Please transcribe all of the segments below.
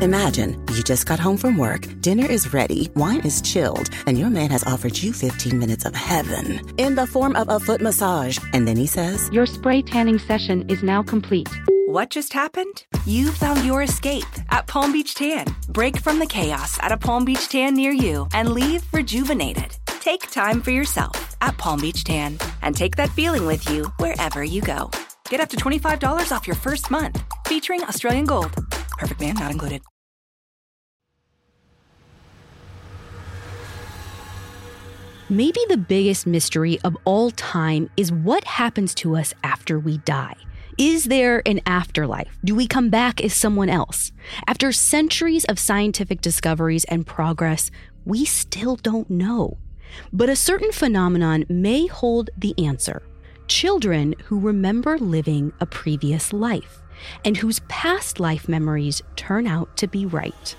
Imagine you just got home from work, dinner is ready, wine is chilled, and your man has offered you 15 minutes of heaven in the form of a foot massage. And then he says, Your spray tanning session is now complete. What just happened? You found your escape at Palm Beach Tan. Break from the chaos at a Palm Beach Tan near you and leave rejuvenated. Take time for yourself at Palm Beach Tan and take that feeling with you wherever you go. Get up to $25 off your first month featuring Australian Gold. Perfect man not included. Maybe the biggest mystery of all time is what happens to us after we die. Is there an afterlife? Do we come back as someone else? After centuries of scientific discoveries and progress, we still don't know. But a certain phenomenon may hold the answer children who remember living a previous life and whose past life memories turn out to be right.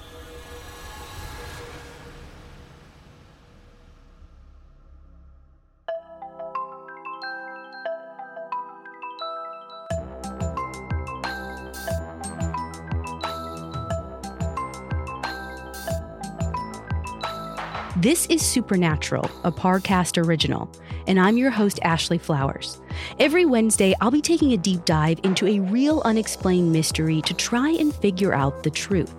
This is Supernatural, a Parcast original, and I'm your host, Ashley Flowers. Every Wednesday, I'll be taking a deep dive into a real unexplained mystery to try and figure out the truth.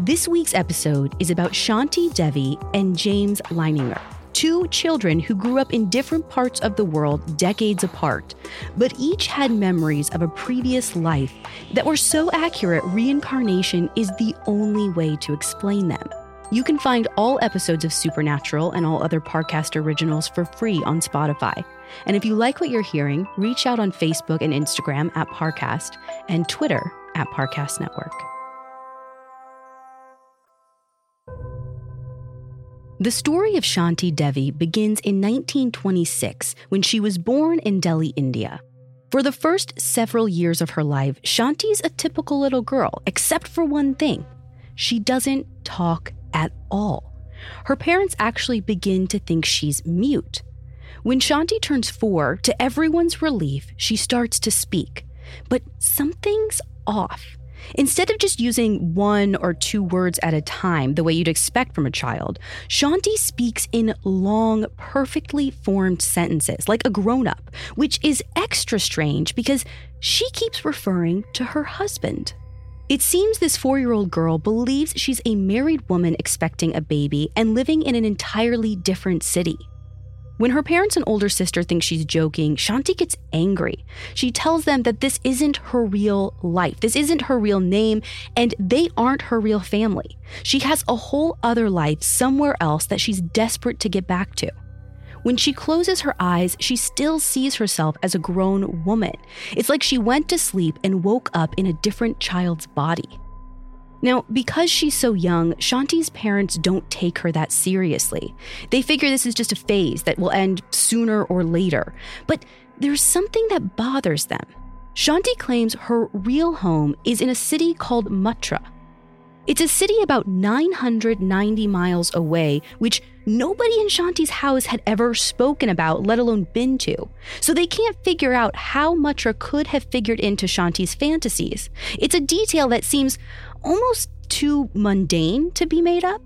This week's episode is about Shanti Devi and James Leininger, two children who grew up in different parts of the world decades apart, but each had memories of a previous life that were so accurate reincarnation is the only way to explain them. You can find all episodes of Supernatural and all other Parcast originals for free on Spotify. And if you like what you're hearing, reach out on Facebook and Instagram at Parcast and Twitter at Parcast Network. The story of Shanti Devi begins in 1926 when she was born in Delhi, India. For the first several years of her life, Shanti's a typical little girl, except for one thing she doesn't talk at all. Her parents actually begin to think she's mute. When Shanti turns four, to everyone's relief, she starts to speak. But something's off. Instead of just using one or two words at a time, the way you'd expect from a child, Shanti speaks in long, perfectly formed sentences, like a grown up, which is extra strange because she keeps referring to her husband. It seems this four year old girl believes she's a married woman expecting a baby and living in an entirely different city. When her parents and older sister think she's joking, Shanti gets angry. She tells them that this isn't her real life, this isn't her real name, and they aren't her real family. She has a whole other life somewhere else that she's desperate to get back to. When she closes her eyes, she still sees herself as a grown woman. It's like she went to sleep and woke up in a different child's body. Now, because she's so young, Shanti's parents don't take her that seriously. They figure this is just a phase that will end sooner or later. But there's something that bothers them. Shanti claims her real home is in a city called Mathura. It's a city about 990 miles away, which nobody in Shanti's house had ever spoken about, let alone been to. So they can't figure out how Mathura could have figured into Shanti's fantasies. It's a detail that seems almost too mundane to be made up.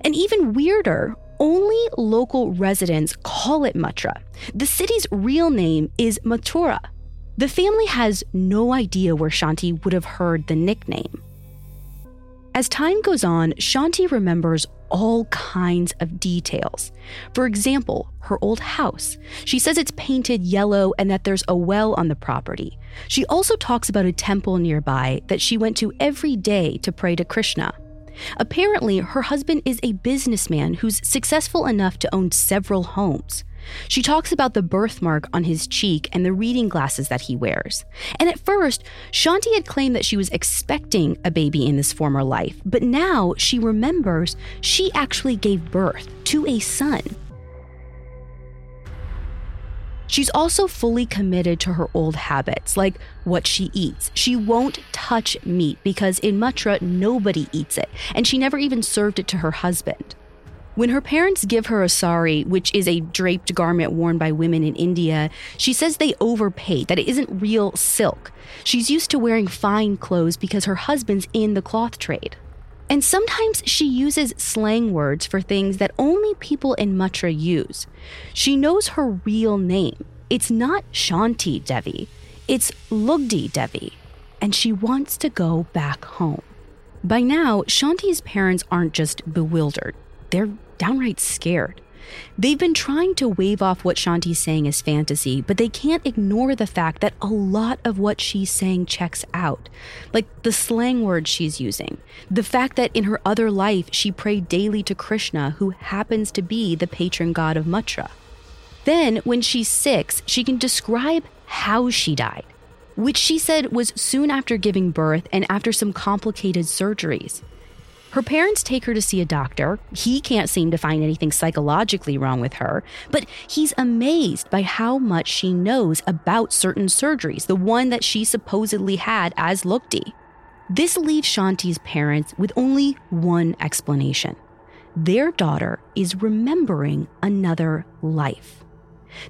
And even weirder, only local residents call it Mathura. The city's real name is Mathura. The family has no idea where Shanti would have heard the nickname. As time goes on, Shanti remembers all kinds of details. For example, her old house. She says it's painted yellow and that there's a well on the property. She also talks about a temple nearby that she went to every day to pray to Krishna. Apparently, her husband is a businessman who's successful enough to own several homes. She talks about the birthmark on his cheek and the reading glasses that he wears. And at first, Shanti had claimed that she was expecting a baby in this former life, but now she remembers she actually gave birth to a son. She's also fully committed to her old habits, like what she eats. She won't touch meat because in Mathura, nobody eats it, and she never even served it to her husband. When her parents give her a sari, which is a draped garment worn by women in India, she says they overpaid, that it isn't real silk. She's used to wearing fine clothes because her husband's in the cloth trade. And sometimes she uses slang words for things that only people in Mathura use. She knows her real name. It's not Shanti Devi, it's Lugdi Devi. And she wants to go back home. By now, Shanti's parents aren't just bewildered, they're downright scared. They've been trying to wave off what Shanti's saying as fantasy, but they can't ignore the fact that a lot of what she's saying checks out. Like the slang words she's using, the fact that in her other life she prayed daily to Krishna, who happens to be the patron god of Mathura. Then, when she's six, she can describe how she died, which she said was soon after giving birth and after some complicated surgeries. Her parents take her to see a doctor. He can't seem to find anything psychologically wrong with her, but he's amazed by how much she knows about certain surgeries, the one that she supposedly had as Lugdi. This leaves Shanti's parents with only one explanation their daughter is remembering another life.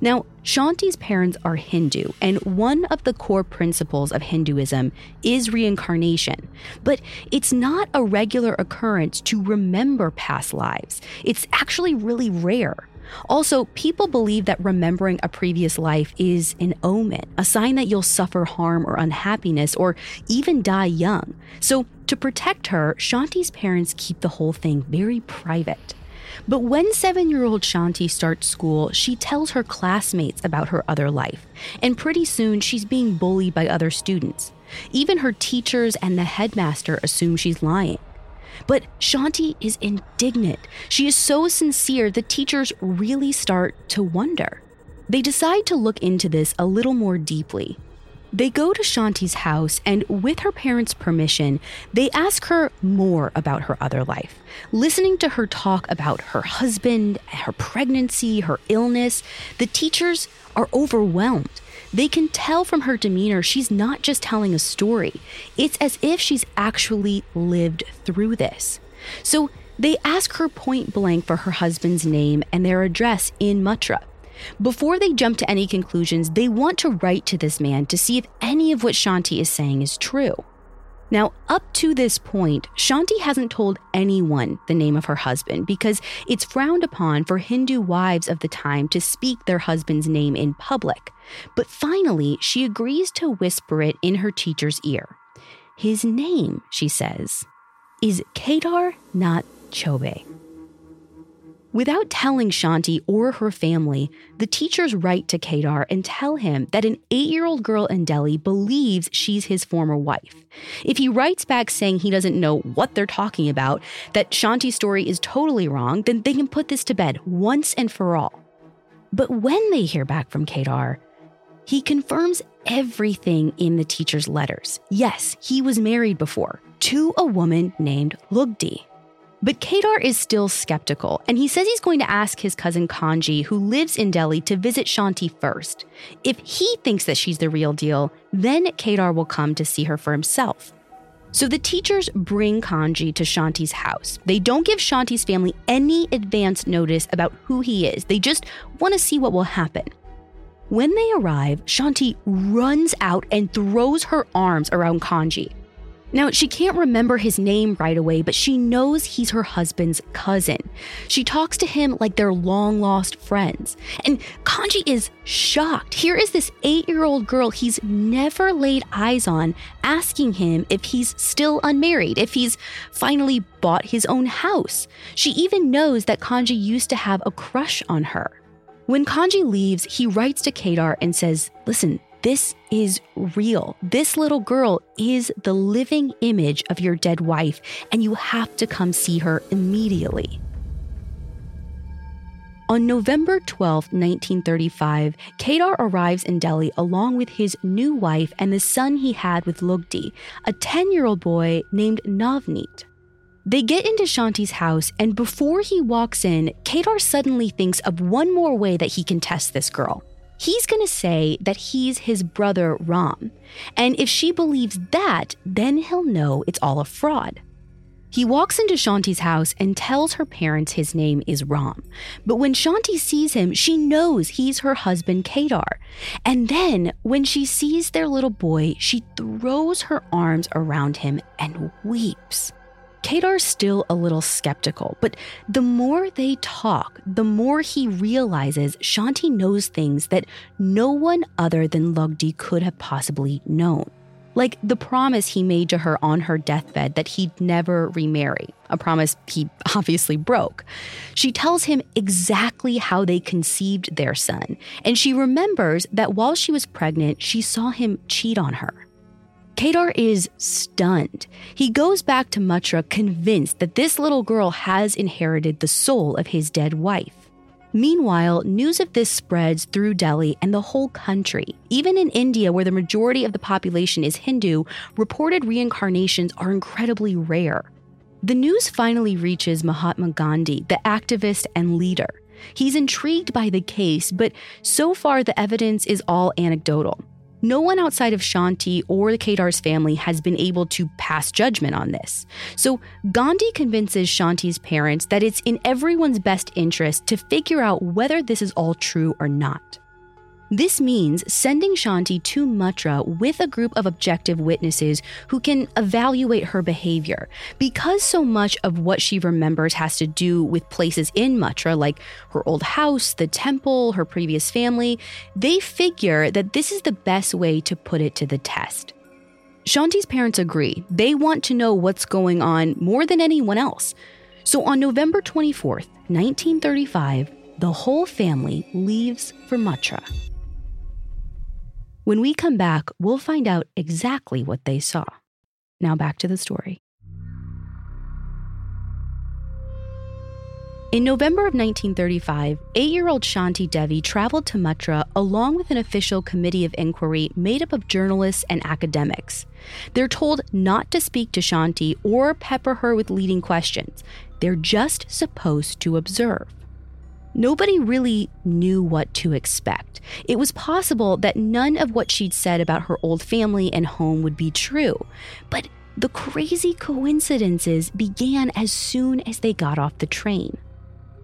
Now, Shanti's parents are Hindu, and one of the core principles of Hinduism is reincarnation. But it's not a regular occurrence to remember past lives, it's actually really rare. Also, people believe that remembering a previous life is an omen, a sign that you'll suffer harm or unhappiness or even die young. So, to protect her, Shanti's parents keep the whole thing very private. But when seven year old Shanti starts school, she tells her classmates about her other life. And pretty soon, she's being bullied by other students. Even her teachers and the headmaster assume she's lying. But Shanti is indignant. She is so sincere, the teachers really start to wonder. They decide to look into this a little more deeply. They go to Shanti's house, and with her parents' permission, they ask her more about her other life. Listening to her talk about her husband, her pregnancy, her illness, the teachers are overwhelmed. They can tell from her demeanor she's not just telling a story, it's as if she's actually lived through this. So they ask her point blank for her husband's name and their address in Mathura. Before they jump to any conclusions, they want to write to this man to see if any of what Shanti is saying is true. Now, up to this point, Shanti hasn't told anyone the name of her husband because it's frowned upon for Hindu wives of the time to speak their husband's name in public. But finally, she agrees to whisper it in her teacher's ear. His name, she says, is Kedar Nath Chaube. Without telling Shanti or her family, the teachers write to Kedar and tell him that an eight year old girl in Delhi believes she's his former wife. If he writes back saying he doesn't know what they're talking about, that Shanti's story is totally wrong, then they can put this to bed once and for all. But when they hear back from Kedar, he confirms everything in the teacher's letters. Yes, he was married before to a woman named Lugdi. But Kedar is still skeptical, and he says he's going to ask his cousin Kanji, who lives in Delhi, to visit Shanti first. If he thinks that she's the real deal, then Kedar will come to see her for himself. So the teachers bring Kanji to Shanti's house. They don't give Shanti's family any advance notice about who he is, they just want to see what will happen. When they arrive, Shanti runs out and throws her arms around Kanji. Now, she can't remember his name right away, but she knows he's her husband's cousin. She talks to him like they're long lost friends. And Kanji is shocked. Here is this eight year old girl he's never laid eyes on asking him if he's still unmarried, if he's finally bought his own house. She even knows that Kanji used to have a crush on her. When Kanji leaves, he writes to Kedar and says, Listen, this is real. This little girl is the living image of your dead wife, and you have to come see her immediately. On November 12, 1935, Kedar arrives in Delhi along with his new wife and the son he had with Lugdi, a 10 year old boy named Navneet. They get into Shanti's house, and before he walks in, Kedar suddenly thinks of one more way that he can test this girl he's going to say that he's his brother Ram. And if she believes that, then he'll know it's all a fraud. He walks into Shanti's house and tells her parents his name is Ram. But when Shanti sees him, she knows he's her husband Kedar. And then when she sees their little boy, she throws her arms around him and weeps. Kedar's still a little skeptical, but the more they talk, the more he realizes Shanti knows things that no one other than Lugdi could have possibly known. Like the promise he made to her on her deathbed that he'd never remarry, a promise he obviously broke. She tells him exactly how they conceived their son, and she remembers that while she was pregnant, she saw him cheat on her. Kedar is stunned. He goes back to Mathura convinced that this little girl has inherited the soul of his dead wife. Meanwhile, news of this spreads through Delhi and the whole country. Even in India, where the majority of the population is Hindu, reported reincarnations are incredibly rare. The news finally reaches Mahatma Gandhi, the activist and leader. He's intrigued by the case, but so far the evidence is all anecdotal. No one outside of Shanti or the Kedar's family has been able to pass judgment on this. So Gandhi convinces Shanti's parents that it's in everyone's best interest to figure out whether this is all true or not. This means sending Shanti to Mathura with a group of objective witnesses who can evaluate her behavior. Because so much of what she remembers has to do with places in Mathura, like her old house, the temple, her previous family, they figure that this is the best way to put it to the test. Shanti's parents agree. They want to know what's going on more than anyone else. So on November 24th, 1935, the whole family leaves for Mathura. When we come back, we'll find out exactly what they saw. Now back to the story. In November of 1935, eight year old Shanti Devi traveled to Mathura along with an official committee of inquiry made up of journalists and academics. They're told not to speak to Shanti or pepper her with leading questions. They're just supposed to observe. Nobody really knew what to expect. It was possible that none of what she'd said about her old family and home would be true. But the crazy coincidences began as soon as they got off the train.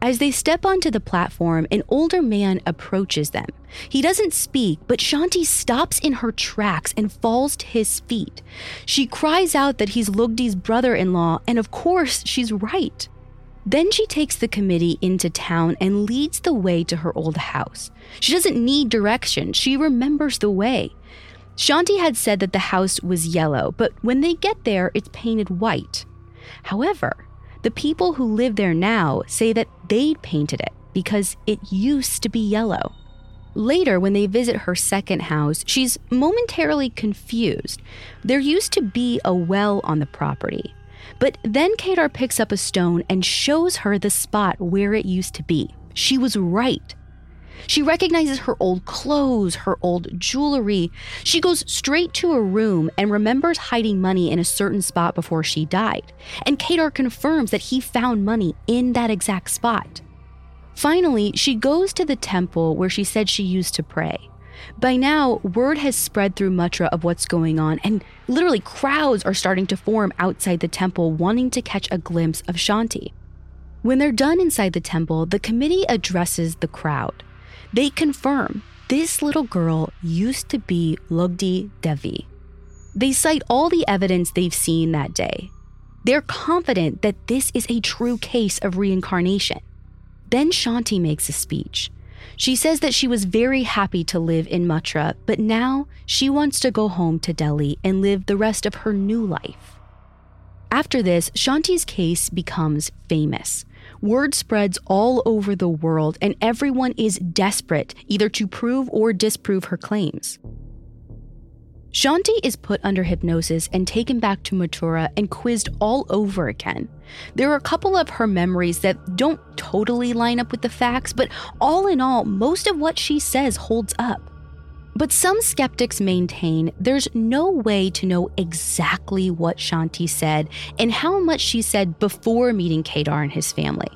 As they step onto the platform, an older man approaches them. He doesn't speak, but Shanti stops in her tracks and falls to his feet. She cries out that he's Lugdi's brother in law, and of course, she's right. Then she takes the committee into town and leads the way to her old house. She doesn't need direction, she remembers the way. Shanti had said that the house was yellow, but when they get there, it's painted white. However, the people who live there now say that they painted it because it used to be yellow. Later, when they visit her second house, she's momentarily confused. There used to be a well on the property, but then Kedar picks up a stone and shows her the spot where it used to be. She was right. She recognizes her old clothes, her old jewelry. She goes straight to a room and remembers hiding money in a certain spot before she died. And Kedar confirms that he found money in that exact spot. Finally, she goes to the temple where she said she used to pray. By now, word has spread through Mathura of what's going on, and literally crowds are starting to form outside the temple wanting to catch a glimpse of Shanti. When they're done inside the temple, the committee addresses the crowd. They confirm this little girl used to be Lugdi Devi. They cite all the evidence they've seen that day. They're confident that this is a true case of reincarnation. Then Shanti makes a speech. She says that she was very happy to live in Mathura, but now she wants to go home to Delhi and live the rest of her new life. After this, Shanti's case becomes famous. Word spreads all over the world, and everyone is desperate either to prove or disprove her claims. Shanti is put under hypnosis and taken back to Mathura and quizzed all over again. There are a couple of her memories that don't totally line up with the facts, but all in all, most of what she says holds up. But some skeptics maintain there's no way to know exactly what Shanti said and how much she said before meeting Kedar and his family.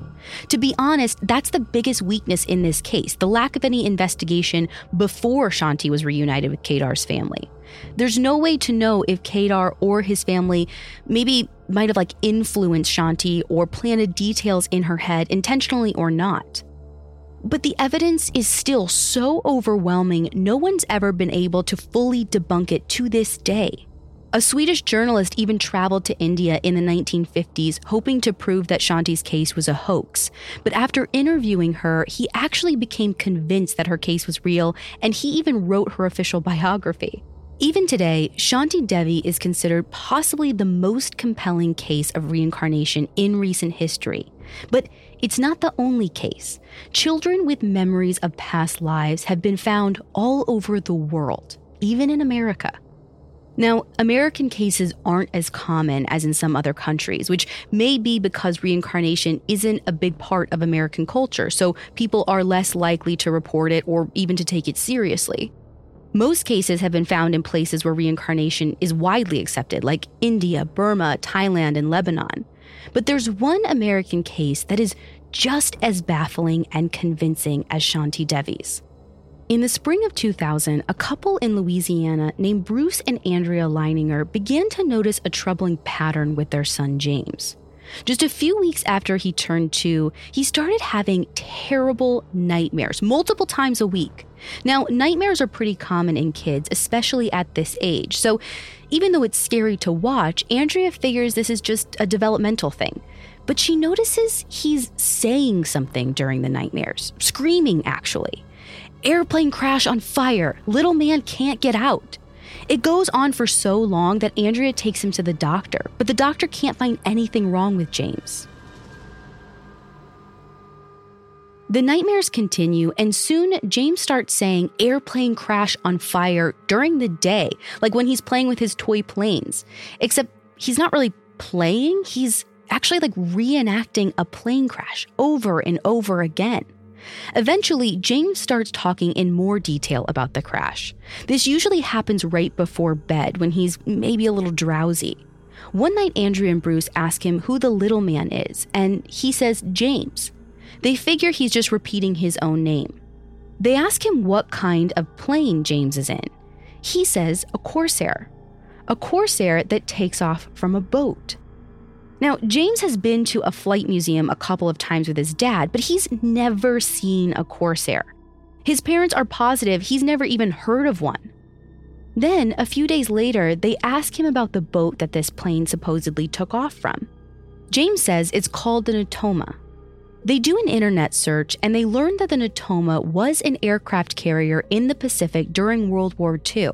To be honest, that's the biggest weakness in this case the lack of any investigation before Shanti was reunited with Kedar's family. There's no way to know if Kedar or his family maybe might have like influenced Shanti or planted details in her head intentionally or not. But the evidence is still so overwhelming, no one's ever been able to fully debunk it to this day. A Swedish journalist even traveled to India in the 1950s hoping to prove that Shanti's case was a hoax. But after interviewing her, he actually became convinced that her case was real, and he even wrote her official biography. Even today, Shanti Devi is considered possibly the most compelling case of reincarnation in recent history. But it's not the only case. Children with memories of past lives have been found all over the world, even in America. Now, American cases aren't as common as in some other countries, which may be because reincarnation isn't a big part of American culture, so people are less likely to report it or even to take it seriously. Most cases have been found in places where reincarnation is widely accepted, like India, Burma, Thailand, and Lebanon. But there's one American case that is just as baffling and convincing as Shanti Devi's. In the spring of 2000, a couple in Louisiana named Bruce and Andrea Leininger began to notice a troubling pattern with their son James. Just a few weeks after he turned two, he started having terrible nightmares multiple times a week. Now, nightmares are pretty common in kids, especially at this age. So, even though it's scary to watch, Andrea figures this is just a developmental thing. But she notices he's saying something during the nightmares, screaming actually. Airplane crash on fire, little man can't get out. It goes on for so long that Andrea takes him to the doctor, but the doctor can't find anything wrong with James. The nightmares continue, and soon James starts saying airplane crash on fire during the day, like when he's playing with his toy planes. Except he's not really playing, he's actually like reenacting a plane crash over and over again. Eventually, James starts talking in more detail about the crash. This usually happens right before bed when he's maybe a little drowsy. One night, Andrea and Bruce ask him who the little man is, and he says James. They figure he's just repeating his own name. They ask him what kind of plane James is in. He says a Corsair, a Corsair that takes off from a boat. Now, James has been to a flight museum a couple of times with his dad, but he's never seen a Corsair. His parents are positive he's never even heard of one. Then, a few days later, they ask him about the boat that this plane supposedly took off from. James says it's called the Natoma. They do an internet search and they learn that the Natoma was an aircraft carrier in the Pacific during World War II.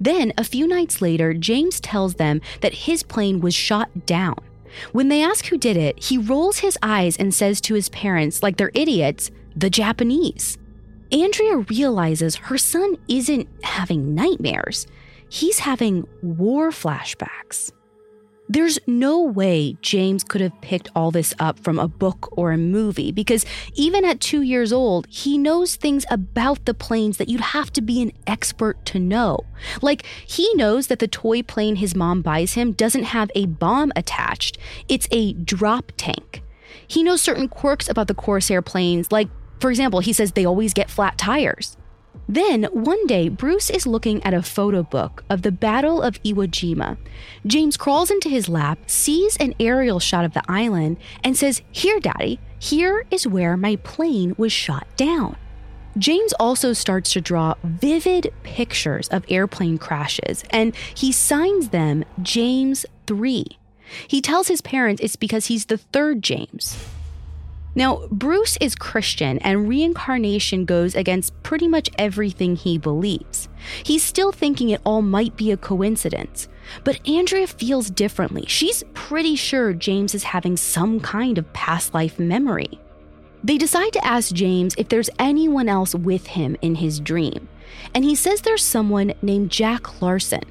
Then, a few nights later, James tells them that his plane was shot down. When they ask who did it, he rolls his eyes and says to his parents, like they're idiots, the Japanese. Andrea realizes her son isn't having nightmares, he's having war flashbacks. There's no way James could have picked all this up from a book or a movie because even at two years old, he knows things about the planes that you'd have to be an expert to know. Like, he knows that the toy plane his mom buys him doesn't have a bomb attached, it's a drop tank. He knows certain quirks about the Corsair planes, like, for example, he says they always get flat tires. Then, one day, Bruce is looking at a photo book of the Battle of Iwo Jima. James crawls into his lap, sees an aerial shot of the island, and says, Here, Daddy, here is where my plane was shot down. James also starts to draw vivid pictures of airplane crashes, and he signs them James 3. He tells his parents it's because he's the third James. Now, Bruce is Christian, and reincarnation goes against pretty much everything he believes. He's still thinking it all might be a coincidence. But Andrea feels differently. She's pretty sure James is having some kind of past life memory. They decide to ask James if there's anyone else with him in his dream, and he says there's someone named Jack Larson.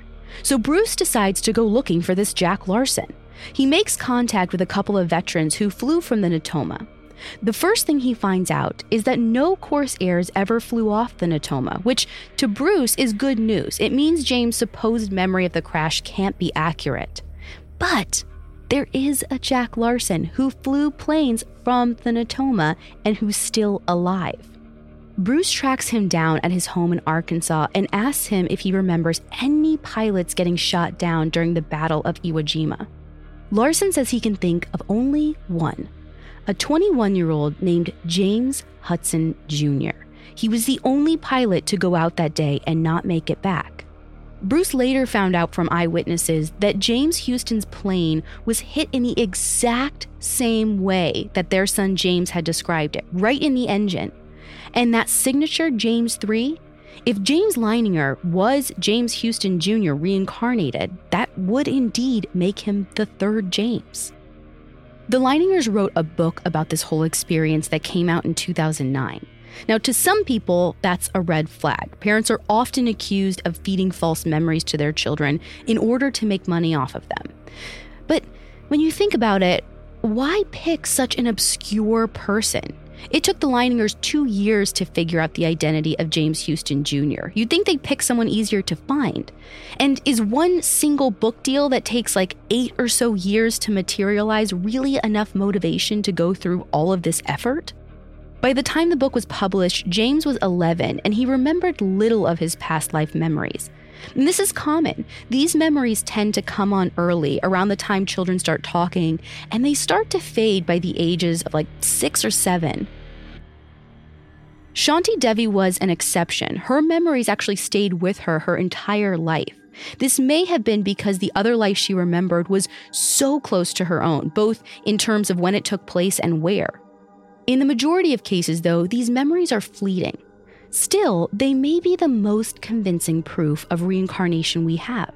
So Bruce decides to go looking for this Jack Larson. He makes contact with a couple of veterans who flew from the Natoma. The first thing he finds out is that no Corsairs ever flew off the Natoma, which to Bruce is good news. It means James' supposed memory of the crash can't be accurate. But there is a Jack Larson who flew planes from the Natoma and who's still alive. Bruce tracks him down at his home in Arkansas and asks him if he remembers any pilots getting shot down during the Battle of Iwo Jima. Larson says he can think of only one a 21 year old named James Huston Jr. He was the only pilot to go out that day and not make it back. Bruce later found out from eyewitnesses that James Huston's plane was hit in the exact same way that their son James had described it, right in the engine. And that signature James 3, if James Leininger was James Huston Jr. reincarnated, that would indeed make him the third James. The Leiningers wrote a book about this whole experience that came out in 2009. Now, to some people, that's a red flag. Parents are often accused of feeding false memories to their children in order to make money off of them. But when you think about it, why pick such an obscure person? It took the Leiningers two years to figure out the identity of James Huston Jr. You'd think they'd pick someone easier to find. And is one single book deal that takes like eight or so years to materialize really enough motivation to go through all of this effort? By the time the book was published, James was 11 and he remembered little of his past life memories. And this is common. These memories tend to come on early, around the time children start talking, and they start to fade by the ages of like six or seven. Shanti Devi was an exception. Her memories actually stayed with her her entire life. This may have been because the other life she remembered was so close to her own, both in terms of when it took place and where. In the majority of cases, though, these memories are fleeting. Still, they may be the most convincing proof of reincarnation we have.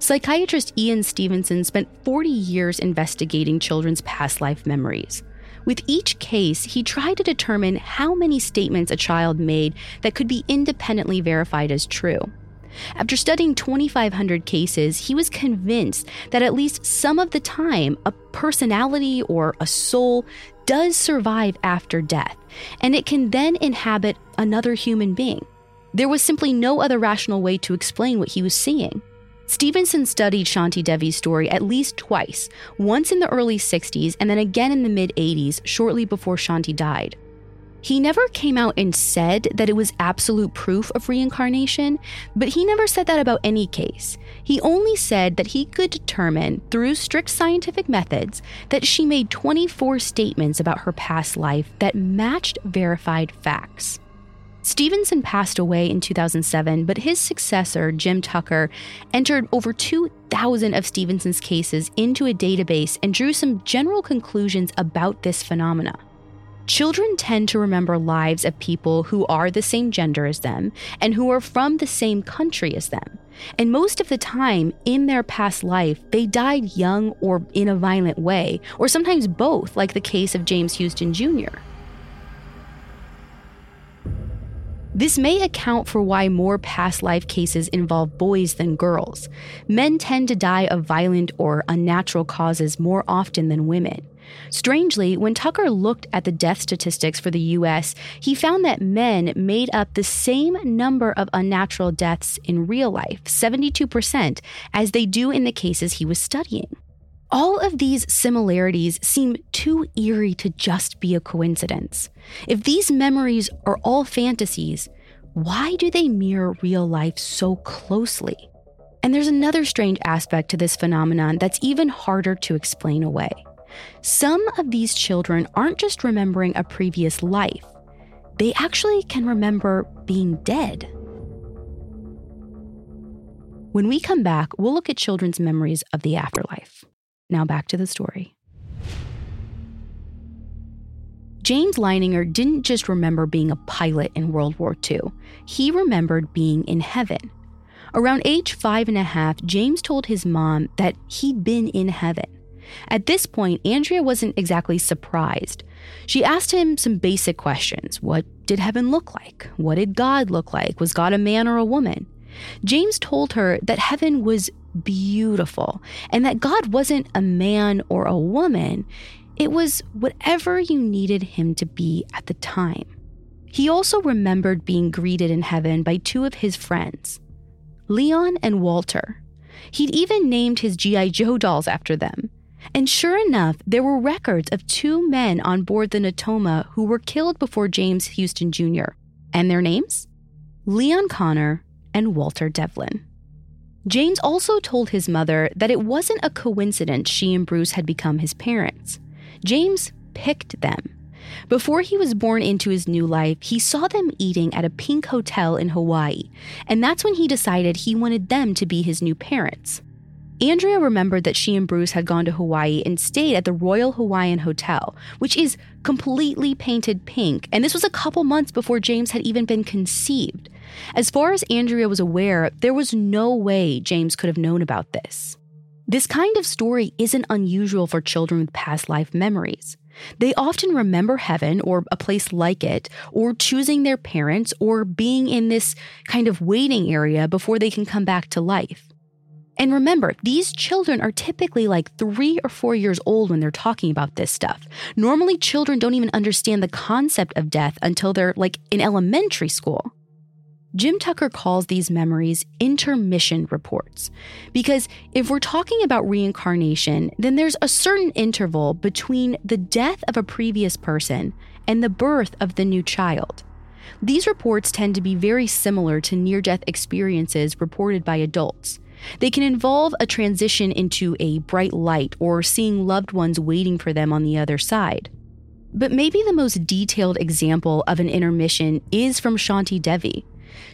Psychiatrist Ian Stevenson spent 40 years investigating children's past life memories. With each case, he tried to determine how many statements a child made that could be independently verified as true. After studying 2,500 cases, he was convinced that at least some of the time, a personality or a soul does survive after death, and it can then inhabit another human being. There was simply no other rational way to explain what he was seeing. Stevenson studied Shanti Devi's story at least twice, once in the early 60s and then again in the mid 80s, shortly before Shanti died. He never came out and said that it was absolute proof of reincarnation, but he never said that about any case. He only said that he could determine through strict scientific methods that she made 24 statements about her past life that matched verified facts. Stevenson passed away in 2007, but his successor, Jim Tucker, entered over 2,000 of Stevenson's cases into a database and drew some general conclusions about this phenomena. Children tend to remember lives of people who are the same gender as them and who are from the same country as them. And most of the time in their past life, they died young or in a violent way, or sometimes both, like the case of James Huston Jr. This may account for why more past life cases involve boys than girls. Men tend to die of violent or unnatural causes more often than women. Strangely, when Tucker looked at the death statistics for the US, he found that men made up the same number of unnatural deaths in real life, 72%, as they do in the cases he was studying. All of these similarities seem too eerie to just be a coincidence. If these memories are all fantasies, why do they mirror real life so closely? And there's another strange aspect to this phenomenon that's even harder to explain away. Some of these children aren't just remembering a previous life, they actually can remember being dead. When we come back, we'll look at children's memories of the afterlife. Now back to the story. James Leininger didn't just remember being a pilot in World War II, he remembered being in heaven. Around age five and a half, James told his mom that he'd been in heaven. At this point, Andrea wasn't exactly surprised. She asked him some basic questions What did heaven look like? What did God look like? Was God a man or a woman? James told her that heaven was beautiful and that God wasn't a man or a woman. It was whatever you needed him to be at the time. He also remembered being greeted in heaven by two of his friends, Leon and Walter. He'd even named his G.I. Joe dolls after them. And sure enough, there were records of two men on board the Natoma who were killed before James Huston Jr. And their names? Leon Connor and Walter Devlin. James also told his mother that it wasn't a coincidence she and Bruce had become his parents. James picked them. Before he was born into his new life, he saw them eating at a pink hotel in Hawaii, and that's when he decided he wanted them to be his new parents. Andrea remembered that she and Bruce had gone to Hawaii and stayed at the Royal Hawaiian Hotel, which is completely painted pink, and this was a couple months before James had even been conceived. As far as Andrea was aware, there was no way James could have known about this. This kind of story isn't unusual for children with past life memories. They often remember heaven or a place like it, or choosing their parents, or being in this kind of waiting area before they can come back to life. And remember, these children are typically like three or four years old when they're talking about this stuff. Normally, children don't even understand the concept of death until they're like in elementary school. Jim Tucker calls these memories intermission reports because if we're talking about reincarnation, then there's a certain interval between the death of a previous person and the birth of the new child. These reports tend to be very similar to near death experiences reported by adults. They can involve a transition into a bright light or seeing loved ones waiting for them on the other side. But maybe the most detailed example of an intermission is from Shanti Devi.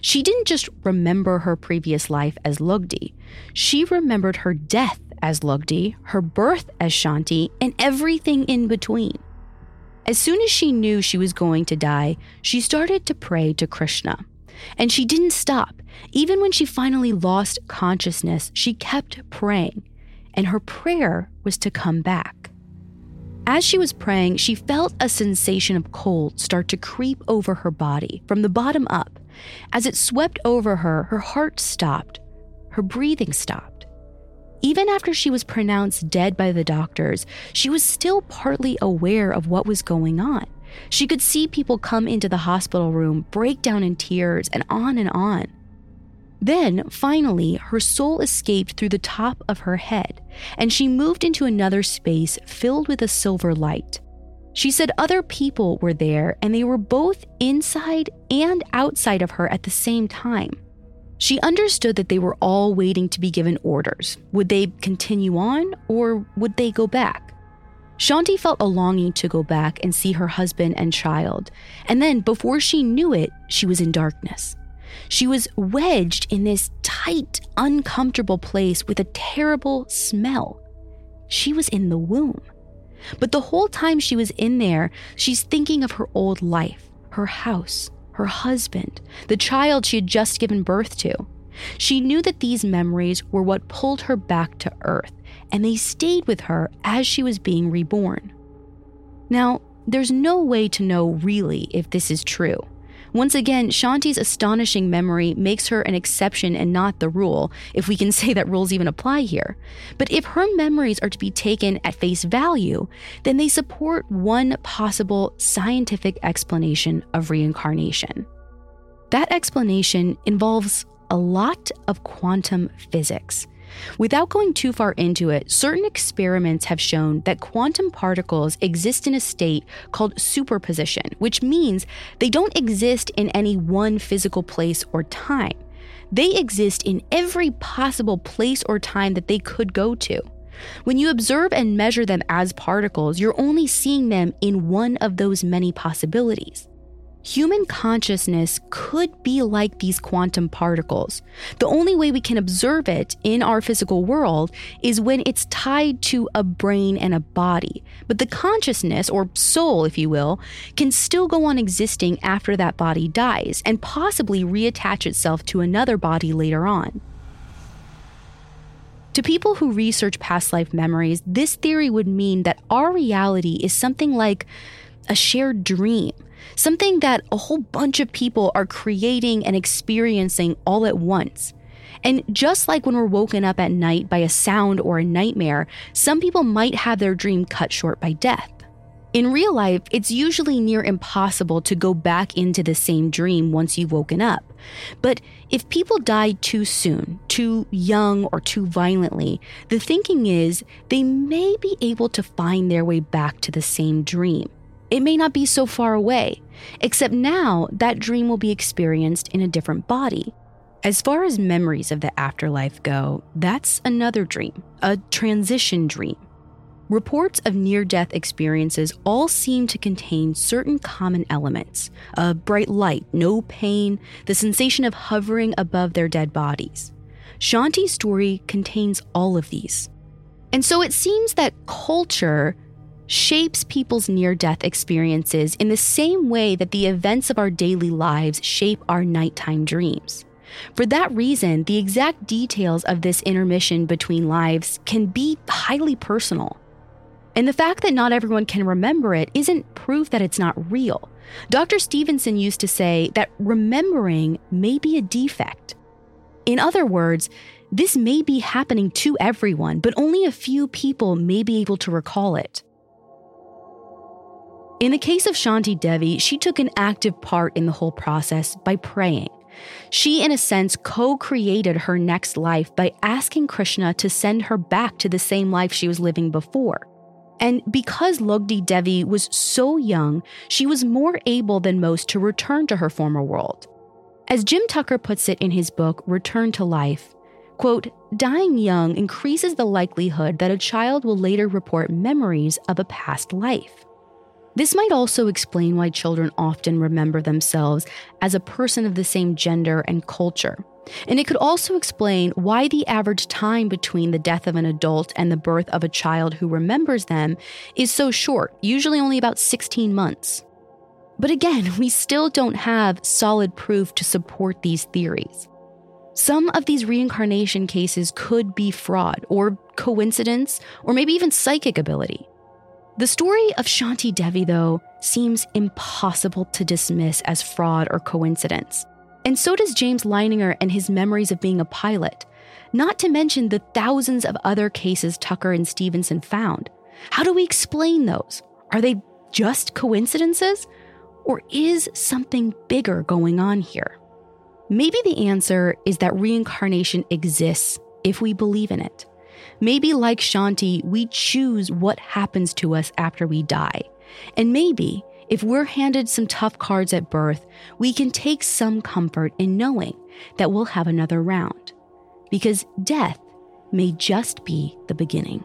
She didn't just remember her previous life as Lugdi, she remembered her death as Lugdi, her birth as Shanti, and everything in between. As soon as she knew she was going to die, she started to pray to Krishna. And she didn't stop. Even when she finally lost consciousness, she kept praying, and her prayer was to come back. As she was praying, she felt a sensation of cold start to creep over her body from the bottom up. As it swept over her, her heart stopped, her breathing stopped. Even after she was pronounced dead by the doctors, she was still partly aware of what was going on. She could see people come into the hospital room, break down in tears, and on and on. Then, finally, her soul escaped through the top of her head, and she moved into another space filled with a silver light. She said other people were there, and they were both inside and outside of her at the same time. She understood that they were all waiting to be given orders. Would they continue on, or would they go back? Shanti felt a longing to go back and see her husband and child. And then, before she knew it, she was in darkness. She was wedged in this tight, uncomfortable place with a terrible smell. She was in the womb. But the whole time she was in there, she's thinking of her old life, her house, her husband, the child she had just given birth to. She knew that these memories were what pulled her back to Earth, and they stayed with her as she was being reborn. Now, there's no way to know really if this is true. Once again, Shanti's astonishing memory makes her an exception and not the rule, if we can say that rules even apply here. But if her memories are to be taken at face value, then they support one possible scientific explanation of reincarnation. That explanation involves a lot of quantum physics. Without going too far into it, certain experiments have shown that quantum particles exist in a state called superposition, which means they don't exist in any one physical place or time. They exist in every possible place or time that they could go to. When you observe and measure them as particles, you're only seeing them in one of those many possibilities. Human consciousness could be like these quantum particles. The only way we can observe it in our physical world is when it's tied to a brain and a body. But the consciousness, or soul, if you will, can still go on existing after that body dies and possibly reattach itself to another body later on. To people who research past life memories, this theory would mean that our reality is something like a shared dream something that a whole bunch of people are creating and experiencing all at once. And just like when we're woken up at night by a sound or a nightmare, some people might have their dream cut short by death. In real life, it's usually near impossible to go back into the same dream once you've woken up. But if people die too soon, too young, or too violently, the thinking is they may be able to find their way back to the same dream. It may not be so far away, except now that dream will be experienced in a different body. As far as memories of the afterlife go, that's another dream, a transition dream. reports of near death experiences all seem to contain certain common elements a bright light, no pain, the sensation of hovering above their dead bodies. Shanti's story contains all of these. And so it seems that culture shapes people's near death experiences in the same way that the events of our daily lives shape our nighttime dreams. For that reason, the exact details of this intermission between lives can be highly personal. And the fact that not everyone can remember it isn't proof that it's not real. Dr. Stevenson used to say that remembering may be a defect. In other words, this may be happening to everyone, but only a few people may be able to recall it. In the case of Shanti Devi, she took an active part in the whole process by praying. She, in a sense, co created her next life by asking Krishna to send her back to the same life she was living before. And because Lugdi Devi was so young, she was more able than most to return to her former world. As Jim Tucker puts it in his book, Return to Life, quote, dying young increases the likelihood that a child will later report memories of a past life. This might also explain why children often remember themselves as a person of the same gender and culture, and it could also explain why the average time between the death of an adult and the birth of a child who remembers them is so short, usually only about 16 months. But again, we still don't have solid proof to support these theories. Some of these reincarnation cases could be fraud or coincidence or maybe even psychic ability. The story of Shanti Devi, though, seems impossible to dismiss as fraud or coincidence. And so does James Leininger and his memories of being a pilot, not to mention the thousands of other cases Tucker and Stevenson found. How do we explain those? Are they just coincidences? Or is something bigger going on here? Maybe the answer is that reincarnation exists if we believe in it. Maybe, like Shanti, we choose what happens to us after we die. And maybe if we're handed some tough cards at birth, we can take some comfort in knowing that we'll have another round. Because death may just be the beginning.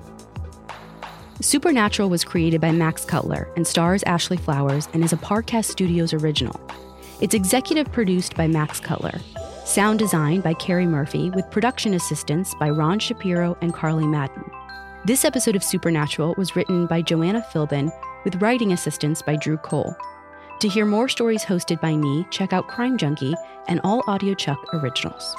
Supernatural was created by Max Cutler and stars Ashley Flowers and is a Parcast Studios original. It's executive produced by Max Cutler, sound design by Carrie Murphy, with production assistance by Ron Shapiro and Carly Madden. This episode of Supernatural was written by Joanna Philbin, with writing assistance by Drew Cole. To hear more stories hosted by me, check out Crime Junkie and all Audio Chuck originals.